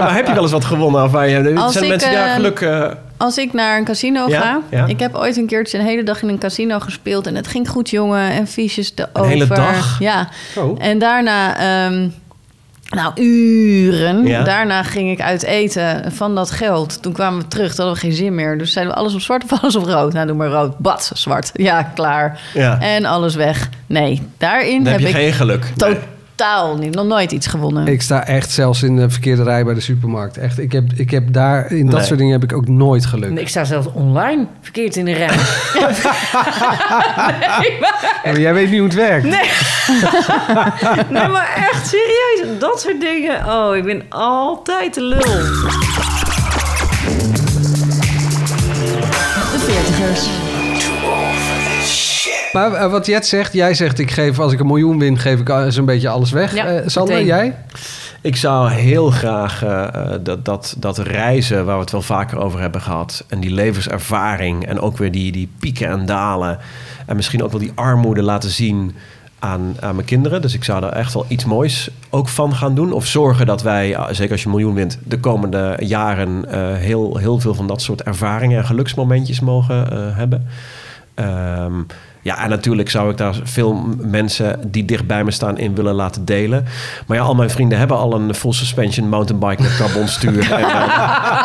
maar heb je wel eens wat gewonnen? Of waar je, Als zijn ik, mensen daar eh, geluk... eh, Als ik naar een casino Ja, ga. ja. Ik heb ooit een keertje een hele dag in een casino gespeeld. En het ging goed, jongen. En fiches erover. hele dag? Ja. Oh. En daarna... ehm, nou, uren. Ja. Daarna ging ik uit eten van dat geld. Toen kwamen we terug, toen hadden we geen zin meer. Dus zeiden we alles op zwart of alles op rood? Nou, doe maar rood. Bad, zwart. Ja, klaar. Ja. En alles weg. Nee, daarin heb heb, je ik geen geluk. Totaal niet, nog nooit iets gewonnen. Ik sta echt zelfs in de verkeerde rij bij de supermarkt. Echt, ik heb, ik heb daar, in dat Nee. soort dingen heb ik ook nooit geluk. Ik sta zelfs online verkeerd in de rij. Ja, maar jij weet niet hoe het werkt. nee, maar echt serieus. Dat soort dingen. Oh, ik ben altijd de lul. De veertigers. Maar eh, wat Jet zegt, jij zegt ik geef als ik een miljoen win, geef ik zo'n beetje alles weg. Ja, Eh, Sander, meteen. jij? Ik zou heel graag eh, dat, dat, dat reizen, waar we het wel vaker over hebben gehad... en die levenservaring en ook weer die, die pieken en dalen... en misschien ook wel die armoede laten zien aan, aan mijn kinderen. Dus ik zou daar echt wel iets moois ook van gaan doen. Of zorgen dat wij, zeker als je een miljoen wint... de komende jaren eh, heel, heel veel van dat soort ervaringen... en geluksmomentjes mogen eh, hebben. Ehm, ja, en natuurlijk zou ik daar veel mensen die dicht bij me staan in willen laten delen. Maar ja, al mijn vrienden hebben al een full suspension mountainbike met carbonstuur. En, eh,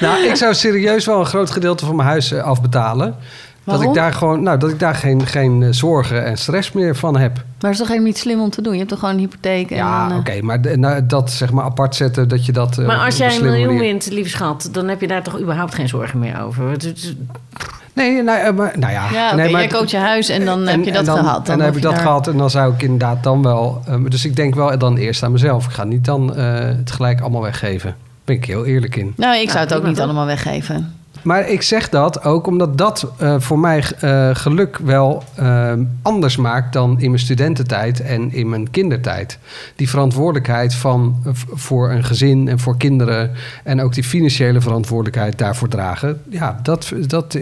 Nou, ik zou serieus wel een groot gedeelte van mijn huis eh, afbetalen. Dat ik daar gewoon, nou, dat ik daar geen, geen eh, zorgen en stress meer van heb. Maar het is toch helemaal niet slim om te doen? Je hebt toch gewoon een hypotheek? En Ja, dan, oké, eh, maar de- nou, dat zeg maar apart zetten, dat je dat. eh, Maar als jij een miljoen manier- wint, lieve schat... dan heb je daar toch überhaupt geen zorgen meer over. Het is- Nee, nou, eh, maar, nou ja. Ja, oké, nee, maar- jij koopt je huis en dan heb je dat dan, gehad. en Dan dan heb ik je dat daar- gehad en dan zou ik inderdaad dan wel... eh, dus ik denk wel dan eerst aan mezelf. Ik ga niet dan eh, het gelijk allemaal weggeven. Daar ben ik heel eerlijk in. Nou, ik zou Ja, het ook niet allemaal weggeven. Maar ik zeg dat ook omdat dat eh, voor mij eh, geluk wel eh, anders maakt dan in mijn studententijd en in mijn kindertijd. Die verantwoordelijkheid van, voor een gezin en voor kinderen en ook die financiële verantwoordelijkheid daarvoor dragen. Ja, dat, dat,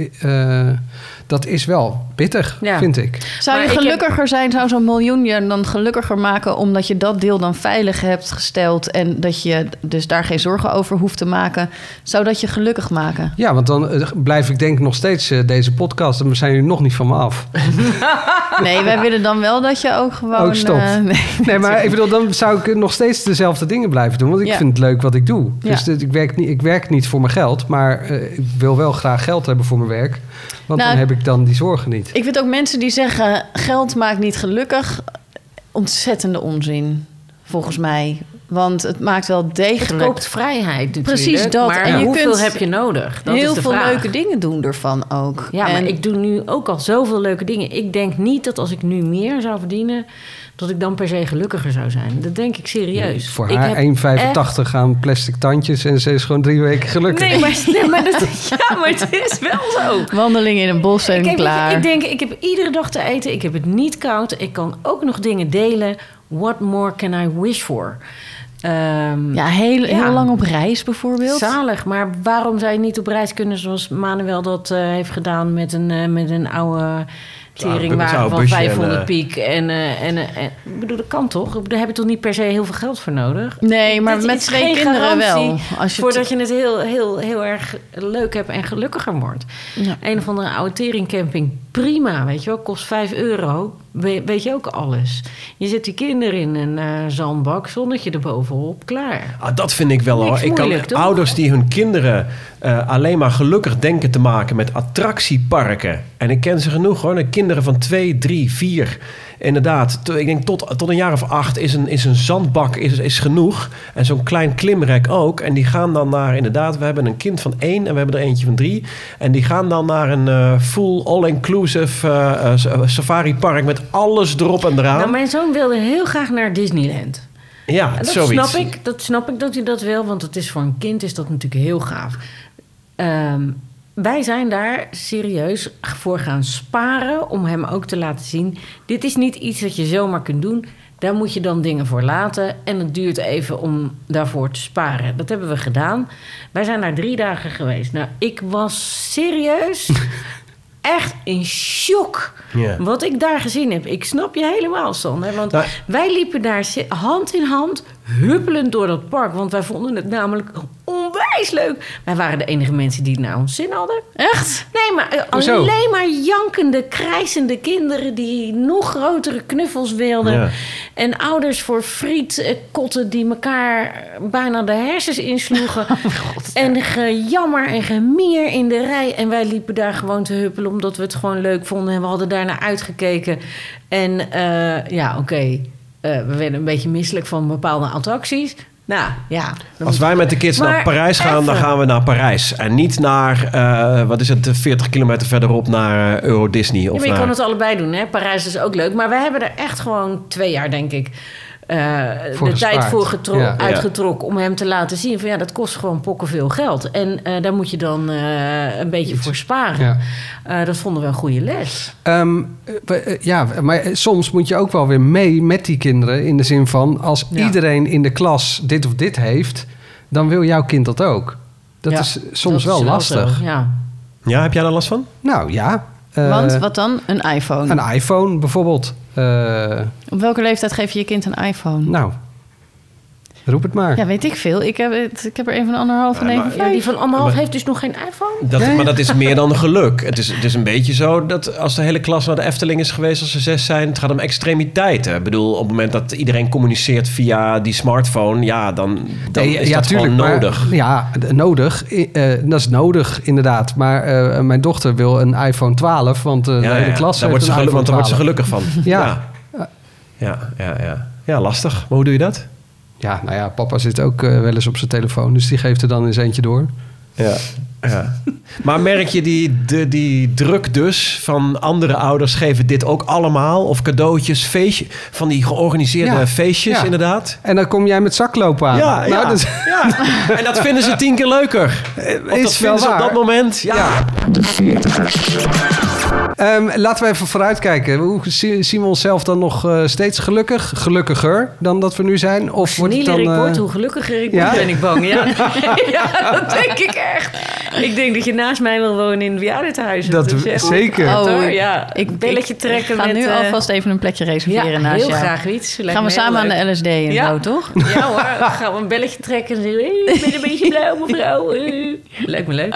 dat is wel pittig, Ja. vind ik. Zou je heb- gelukkiger zijn, zou zo'n miljoen je dan gelukkiger maken... omdat je dat deel dan veilig hebt gesteld... en dat je dus daar geen zorgen over hoeft te maken? Zou dat je gelukkig maken? Ja, want dan eh, blijf ik denk nog steeds eh, deze podcast en we zijn jullie nog niet van me af. Nee, wij willen dan wel dat je ook gewoon... Ook stopt. eh, nee. Nee, maar ik bedoel, dan zou ik nog steeds dezelfde dingen blijven doen. Want ik Ja. vind het leuk wat ik doe. Ja. Dus ik, werk niet, ik werk niet voor mijn geld. Maar eh, ik wil wel graag geld hebben voor mijn werk. Want Nou, dan heb ik dan die zorgen niet. Ik vind ook mensen die zeggen... geld maakt niet gelukkig... ontzettende onzin, volgens mij. Want het maakt wel Het degelijk... koopt vrijheid natuurlijk. Precies dat. Maar En je hoeveel kunt heb je nodig? Dat heel is de veel vraag. leuke dingen doen ervan ook. Ja, en maar ik doe nu ook al zoveel leuke dingen. Ik denk niet dat als ik nu meer zou verdienen... dat ik dan per se gelukkiger zou zijn. Dat denk ik serieus. Voor ik haar heb 1,85 aan plastic tandjes. En ze is gewoon drie weken gelukkig. Nee, maar, nee, maar, dat, ja, maar het is wel zo. Wandeling in een bos en je, klaar. ik denk, ik heb iedere dag te eten. Ik heb het niet koud. Ik kan ook nog dingen delen. What more can I wish for? Ehm, ja, heel, Ja. heel lang op reis bijvoorbeeld. Zalig, maar waarom zou je niet op reis kunnen zoals Manuel dat eh, heeft gedaan met een, eh, met een oude teringwagen van busje en, 500 eh, piek? En, eh, en, eh, en, ik bedoel, dat kan toch? Daar heb je toch niet per se heel veel geld voor nodig? Nee, maar Dit met twee kinderen wel. Als je Voordat je het heel, heel, heel erg leuk hebt en gelukkiger wordt. Ja. Een of andere oude teringcamping, prima, weet je wel, kost 5 euro. We- weet je ook alles. Je zet die kinderen in een eh, zandbak, zonnetje erbovenop, klaar. Ah, dat vind ik wel hoor. Niks Ik kan toch? ouders die hun kinderen eh, alleen maar gelukkig denken te maken met attractieparken. En ik ken ze genoeg hoor. De kinderen van twee, drie, vier. Inderdaad, ik denk tot, tot een jaar of acht is een, is een zandbak is, is genoeg. En zo'n klein klimrek ook. En die gaan dan naar, inderdaad, we hebben een kind van één en we hebben er eentje van drie. En die gaan dan naar een eh, full all-inclusive eh, safari park met alles erop en eraan. Nou, mijn zoon wilde heel graag naar Disneyland. ja, En dat zoiets. snap ik. Dat snap ik dat hij dat wil, want het is voor een kind is dat natuurlijk heel gaaf. Ehm, wij zijn daar serieus voor gaan sparen om hem ook te laten zien. Dit is niet iets dat je zomaar kunt doen. Daar moet je dan dingen voor laten. En het duurt even om daarvoor te sparen. Dat hebben we gedaan. Wij zijn daar drie dagen geweest. Nou, ik was serieus echt in shock. Wat ik daar gezien heb. Ik snap je helemaal, Sander. Want Nou- wij liepen daar hand in hand, huppelend door dat park. Want wij vonden het namelijk onwijs leuk. Wij waren de enige mensen die het naar ons zin hadden. Echt? Nee, maar eh, Hoezo? alleen maar jankende, krijzende kinderen... die nog grotere knuffels wilden. Ja. En ouders voor frietkotten die elkaar bijna de hersens insloegen. en gejammer en gemier in de rij. En wij liepen daar gewoon te huppelen omdat we het gewoon leuk vonden. En we hadden daarnaar uitgekeken. En eh, ja, oké. eh, we werden een beetje misselijk van bepaalde attracties. Nou, ja. Als wij met de kids Maar naar Parijs gaan, dan gaan we naar Parijs. En niet naar, eh, wat is het, 40 kilometer verderop naar eh, Euro Disney. Ja, Of maar je naar... kan het allebei doen, hè? Parijs is ook leuk. Maar wij hebben er echt gewoon twee jaar, denk ik, eh, Voor de gespaard. tijd voor getro- Ja. uitgetrokken om hem te laten zien van ja, dat kost gewoon pokken veel geld. En eh, daar moet je dan eh, een beetje voor sparen. Ja. Eh, dat vonden we een goede les. Ehm, eh, ja, maar eh, soms moet je ook wel weer mee met die kinderen. In de zin van, als Ja. iedereen in de klas dit of dit heeft... dan wil jouw kind dat ook. Dat Ja, is soms dat wel is lastig. zo, ja. Ja, heb jij daar last van? Nou ja. eh, Want wat dan? Een iPhone. Een iPhone bijvoorbeeld. Eh, Op welke leeftijd geef je je kind een iPhone? nou, roep het maar. Ja, weet ik veel. Ik heb, het- ik heb er een van anderhalf en Ja, een van Ja, vijf. die van anderhalf Maar- heeft dus nog geen iPhone. Dat, Nee. Maar dat is meer dan geluk. Het is, het is een beetje zo dat als de hele klas naar de Efteling is geweest... als ze zes zijn, het gaat om extremiteiten. Ik bedoel, op het moment dat iedereen communiceert via die smartphone... ja, dan, dan Nee, is dat gewoon maar- nodig. ja, nodig. Eh, dat is nodig, inderdaad. Maar eh, mijn dochter wil een iPhone 12, want eh, de Ja, hele ja, klas daar heeft wordt ze een geluk, iPhone want daar wordt ze 12. gelukkig van. Ja. Ja, ja, ja. ja. ja lastig. Maar hoe doe je dat? Ja, nou ja, papa zit ook eh, wel eens op zijn telefoon, dus die geeft er dan eens eentje door. Ja, ja. Maar merk je die, de, die druk dus van andere ouders geven dit ook allemaal? Of cadeautjes, feestjes, van die georganiseerde feestjes inderdaad? En dan kom jij met zaklopen aan. Ja, nou, ja, dus- ja, en dat vinden ze tien keer leuker. Is dat wel vinden op dat moment. Ja. De 40 Ehm, laten we even vooruitkijken. Hoe zien we onszelf dan nog eh, steeds gelukkig? Gelukkiger dan dat we nu zijn? Of wordt het dan, ik eh, word, hoe gelukkiger ik ja? ben ik bang. Ja. ja. dat denk ik echt. Ik denk dat je naast mij wil wonen in het bejaardentehuis. Dat dus, zeker. Oh, ja. Ik belletje trekken. Ik ga nu eh, alvast even een plekje reserveren naast jou. heel graag iets. Gaan we samen aan de LSD in ja. Toch? Ja hoor, gaan we een belletje trekken. En ik ben een beetje blauw mevrouw. Lijkt me leuk.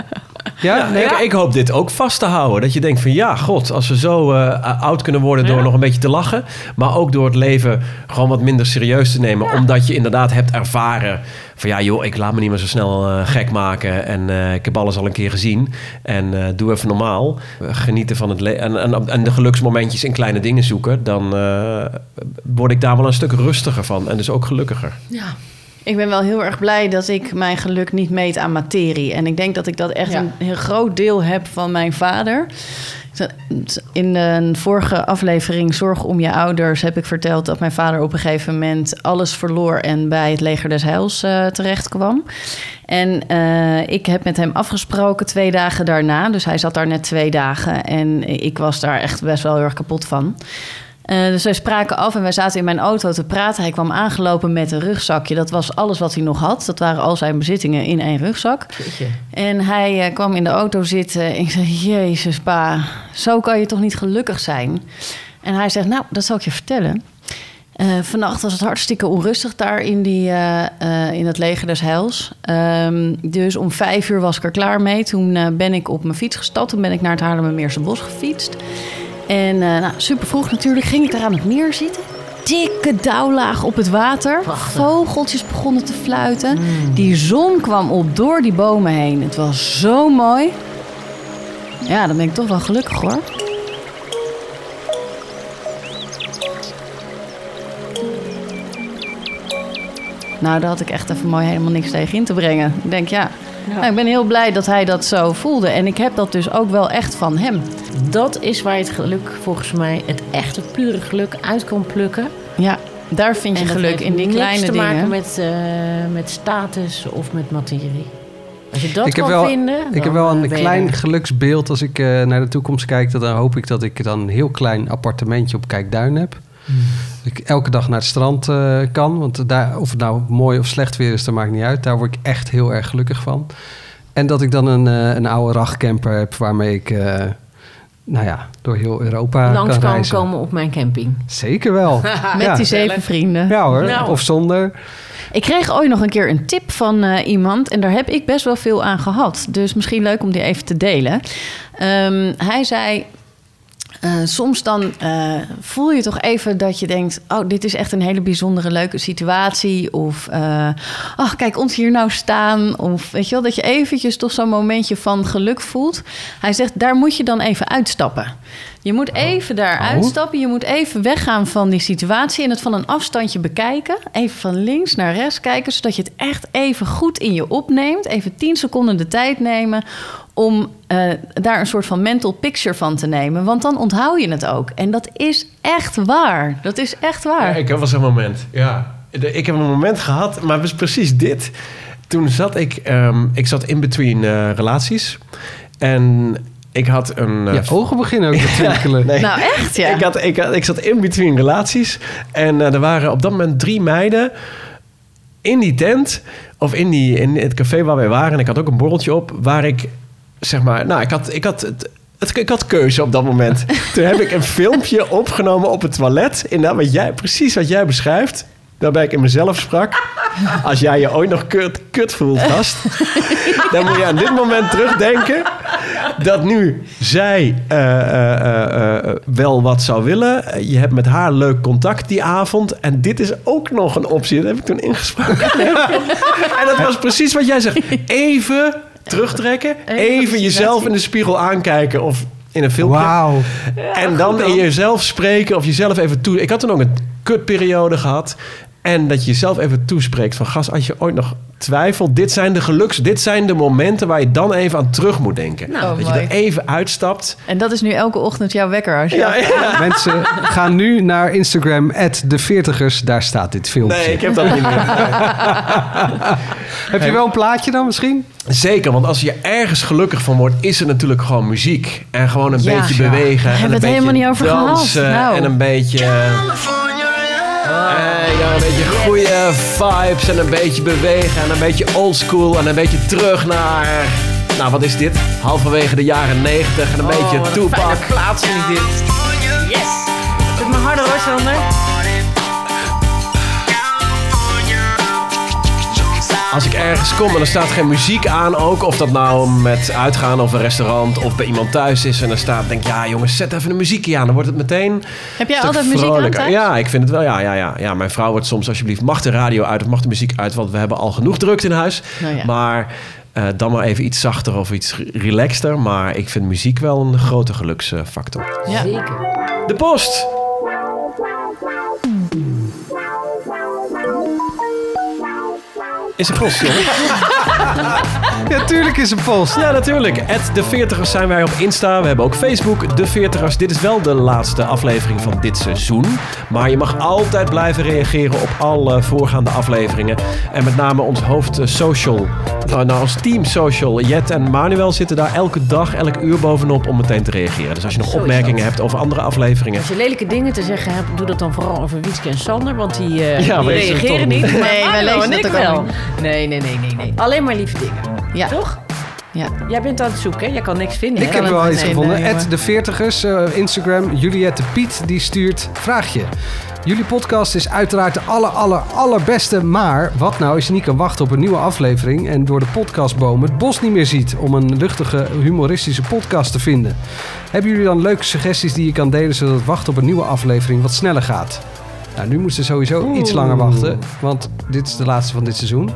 Ja, nee, ik, ik hoop dit ook vast te houden. Dat je denkt van ja, god, als we zo eh, oud kunnen worden door Ja. nog een beetje te lachen. Maar ook door het leven gewoon wat minder serieus te nemen. Omdat je inderdaad hebt ervaren van ja joh, ik laat me niet meer zo snel eh, gek maken. En eh, ik heb alles al een keer gezien. En eh, doe even normaal. Genieten van het leven. En, en, en de geluksmomentjes in kleine dingen zoeken. Dan eh, word ik daar wel een stuk rustiger van. En dus ook gelukkiger. Ja. Ik ben wel heel erg blij dat ik mijn geluk niet meet aan materie. En ik denk dat ik dat echt Ja. een heel groot deel heb van mijn vader. In een vorige aflevering Zorg om je ouders heb ik verteld dat mijn vader op een gegeven moment alles verloor en bij het leger des heils eh, terecht kwam. En eh, ik heb met hem afgesproken twee dagen daarna. Dus hij zat daar net twee dagen en ik was daar echt best wel heel erg kapot van. Eh, dus wij spraken af en wij zaten in mijn auto te praten. Hij kwam aangelopen met een rugzakje. Dat was alles wat hij nog had. Dat waren al zijn bezittingen in één rugzak. En hij eh, kwam in de auto zitten. En ik zei: Jezus, pa, zo kan je toch niet gelukkig zijn? En hij zegt: Nou, dat zal ik je vertellen. Eh, vannacht was het hartstikke onrustig daar in, die, in het leger des Heils. Ehm, dus om vijf uur was ik er klaar mee. Toen ben ik op mijn fiets gestapt. Toen ben ik naar het Haarlemmermeerse bos gefietst. En eh, nou, super vroeg natuurlijk ging ik daar aan het meer zitten. Dikke dauwlaag op het water. Vogeltjes begonnen te fluiten. Die zon kwam op door die bomen heen. Het was zo mooi. Ja, dan ben ik toch wel gelukkig hoor. Nou, daar had ik echt even mooi helemaal niks tegen in te brengen. Ik denk, ja, Nou, ik ben heel blij dat hij dat zo voelde. En ik heb dat dus ook wel echt van hem. Dat is waar je het geluk volgens mij, het echte pure geluk, uit kan plukken. Ja, daar vind je En geluk heeft in die niks kleine te dingen. maken met, eh, met status of met materie. Als je dat ik heb kan wel, vinden, ik heb wel eh, een je klein geluksbeeld als ik eh, naar de toekomst kijk. Dan hoop ik dat ik dan een heel klein appartementje op Kijkduin heb. Hmm. Ik elke dag naar het strand eh, kan. Want daar, of het nou mooi of slecht weer is, dat maakt niet uit. Daar word ik echt heel erg gelukkig van. En dat ik dan een, eh, een oude rachtcamper heb waarmee ik eh, nou ja, door heel Europa langs kan kan reizen. komen op mijn camping. Zeker wel. Met ja. die zeven vrienden. Ja hoor, Nou. of zonder. Ik kreeg ooit nog een keer een tip van eh, iemand en daar heb ik best wel veel aan gehad. Dus misschien leuk om die even te delen. Ehm, hij zei. Eh, soms dan eh, voel je toch even dat je denkt: Oh, dit is echt een hele bijzondere, leuke situatie. Of, eh, ach, kijk ons hier nou staan. Of weet je wel, dat je eventjes toch zo'n momentje van geluk voelt. Hij zegt: Daar moet je dan even uitstappen. Je moet even daar Oh. uitstappen. Je moet even weggaan van die situatie en het van een afstandje bekijken. Even van links naar rechts kijken, zodat je het echt even goed in je opneemt. Even 10 seconden de tijd nemen om eh, daar een soort van mental picture van te nemen. Want dan onthoud je het ook. En dat is echt waar. Dat is echt waar. Ja, ik heb wel zo'n moment. Ja. Ik heb een moment gehad, maar het was precies dit. Toen zat ik, ehm, ik zat in between eh, relaties. En ik had een... eh, Je ogen beginnen ook te twinkelen. nee. Nou, echt ja. Ik, had, ik, had, ik zat in between relaties. En er waren op dat moment drie meiden in die tent. Of in, die, in het café waar wij waren. En ik had ook een borreltje op. Waar ik, zeg maar... Nou, ik had, ik had, het, ik had keuze op dat moment. Toen heb ik een filmpje opgenomen op het toilet. Inderdaad, wat jij, precies wat jij beschrijft. Waarbij ik in mezelf sprak. Als jij je ooit nog kut, kut voelt, gast. dan moet je aan dit moment terugdenken. Dat nu zij eh, eh, eh, wel wat zou willen. Je hebt met haar leuk contact die avond. En dit is ook nog een optie. Dat heb ik toen ingesproken. en dat was precies wat jij zegt. Even terugtrekken. Even jezelf in de spiegel aankijken. Of in een filmpje. Wauw. En dan in jezelf spreken of jezelf even toe. Ik had toen ook een kutperiode gehad. En dat je jezelf even toespreekt van gast, als je ooit nog twijfel. Dit zijn de geluks, dit zijn de momenten waar je dan even aan terug moet denken. Oh, dat je er even uitstapt. En dat is nu elke ochtend jouw wekker als je... Ja, ja. Mensen, ga nu naar Instagram, de 40ers. Daar staat dit filmpje. Nee, ik heb dat niet meer. Heb je wel een plaatje dan misschien? Zeker, want als je ergens gelukkig van wordt, is er natuurlijk gewoon muziek. En gewoon een Ja. beetje bewegen. En hebben een we het beetje helemaal niet over gehad. dansen. Nou. En een beetje... En ja, een beetje goede vibes en een beetje bewegen en een beetje oldschool en een beetje terug naar... Nou, wat is dit? Halverwege de jaren 90 en een beetje wat een plaats vind ik dit. Yes! Zet me harder hoor, Sander. Als ik ergens kom en er staat geen muziek aan ook, of dat nou met uitgaan of een restaurant of bij iemand thuis is en er staat, denk ik, ja jongens, zet even een muziekje aan, dan wordt het meteen Heb jij altijd muziek aan thuis? Ja, ik vind het wel, ja, ja, ja, ja. Mijn vrouw wordt soms, alsjeblieft, mag de radio uit of mag de muziek uit, want we hebben al genoeg drukte in huis. Nou ja. Maar eh, dan maar even iets zachter of iets relaxter. Maar ik vind muziek wel een grote geluksfactor. Ja. De post! Is post, jongen? Ja, tuurlijk is een post. Ja, natuurlijk. At de 40ers zijn wij op Insta. We hebben ook Facebook, de 40ers. Dit is wel de laatste aflevering van dit seizoen. Maar je mag altijd blijven reageren op alle voorgaande afleveringen. En met name ons hoofd eh, social, nou, nou ons team social. Jet en Manuel zitten daar elke dag, elk uur bovenop om meteen te reageren. Dus als je nog Zo opmerkingen hebt over andere afleveringen. Als je lelijke dingen te zeggen hebt, doe dat dan vooral over Wietske en Sander. Want die, eh, Ja, die het reageren niet. Nee, wij lezen ik ook wel. Nee, nee, nee, nee, nee. Alleen maar lieve dingen. Ja. Toch? Ja. Jij bent aan het zoeken, hè? Jij kan niks vinden. Ik hè? heb wel iets gevonden. jongen. At de 40ers, eh, Instagram. Juliette Piet, die stuurt vraagje. Jullie podcast is uiteraard de aller, aller, allerbeste. Maar wat nou als je niet kan wachten op een nieuwe aflevering... en door de podcastboom het bos niet meer ziet... om een luchtige, humoristische podcast te vinden? Hebben jullie dan leuke suggesties die je kan delen... zodat het wachten op een nieuwe aflevering wat sneller gaat? Nou, nu moeten ze sowieso iets langer wachten. Want dit is de laatste van dit seizoen.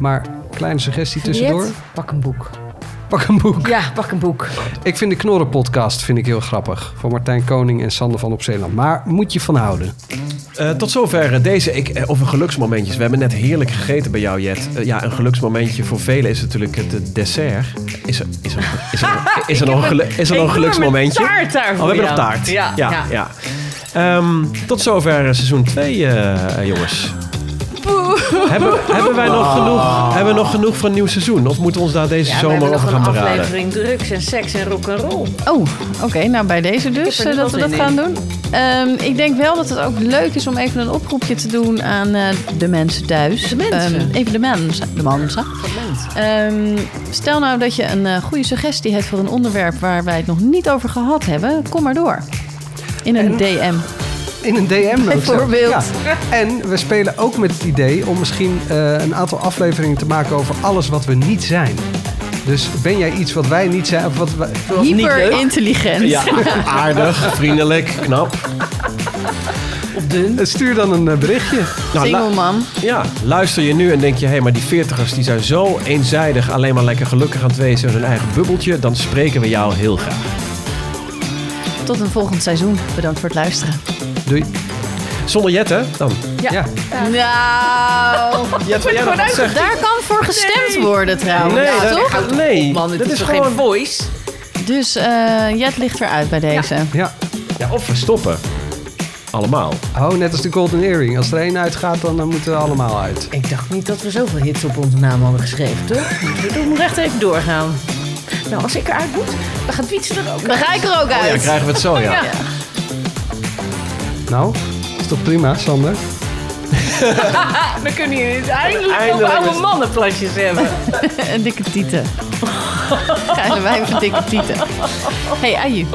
Maar kleine suggestie tussendoor. Pak een boek. Pak een boek. Ja, pak een boek. Ik vind de Knorren podcast vind ik heel grappig. Van Martijn Koning en Sander van op Zeeland. Maar moet je van houden. Eh, tot zover eh, deze, ik, eh, over geluksmomentjes. We hebben net heerlijk gegeten bij jou, Jet. Ja, een geluksmomentje voor velen is natuurlijk het dessert. Is er, is er, is er, is er nog een, gelu- is er nog een geluksmomentje? taart daar Oh, we hebben nog taart. Ja, ja. ja. ja. Ehm, tot zover seizoen 2, eh, jongens. Hebben, hebben wij nog genoeg, hebben we nog genoeg voor een nieuw seizoen? Of moeten we ons daar deze Ja, we zomer hebben over nog gaan een beraden? aflevering drugs en seks en rock'n'roll. Oh, oké. nou, bij deze dus eh, dat we dat gaan doen. Ehm, ik denk wel dat het ook leuk is om even een oproepje te doen aan eh, de mensen thuis. De mensen. Ehm, even de mensen. De mensen. Ehm, stel nou dat je een eh, goede suggestie hebt voor een onderwerp waar wij het nog niet over gehad hebben. Kom maar door. In een DM. In een DM Bijvoorbeeld. Ja. En we spelen ook met het idee om misschien eh, een aantal afleveringen te maken over alles wat we niet zijn. Dus ben jij iets wat wij niet zijn? Of wat wij, Hyper intelligent. Ja, aardig, vriendelijk, knap. Stuur dan een eh, berichtje. Nou, Single man. Ja, luister je nu en denk je... hé, maar die veertigers die zijn zo eenzijdig... alleen maar lekker gelukkig aan het wezen in hun eigen bubbeltje... dan spreken we jou heel graag. Tot een volgend seizoen. Bedankt voor het luisteren. Doei. Zonder Jet, hè? Dan. Ja. Nou, Jet, wil jij nog wat zeggen? daar kan voor gestemd worden trouwens. Nee, Ja, dat- toch? nee. Man, dit dat is is toch gewoon... geen voice? Dus eh, Jet ligt eruit bij deze. ja. Ja, of we stoppen. Allemaal. Oh, net als de Golden Earring. Als er één uitgaat, dan eh, moeten we allemaal uit. Ik dacht niet dat we zoveel hits op onze naam hadden geschreven, toch? We moeten echt even doorgaan. Nou, als ik eruit moet, dan gaat Wietse er ook Dan ga ik er ook Ja, uit. krijgen we het zo, ja. Ja. Nou, is toch prima, Sander? Dan kunnen jullie eindelijk, Eindelijk nog oude is- mannenplasjes hebben. Een dikke tieten. Krijgen wij even dikke tieten. Hey, aju.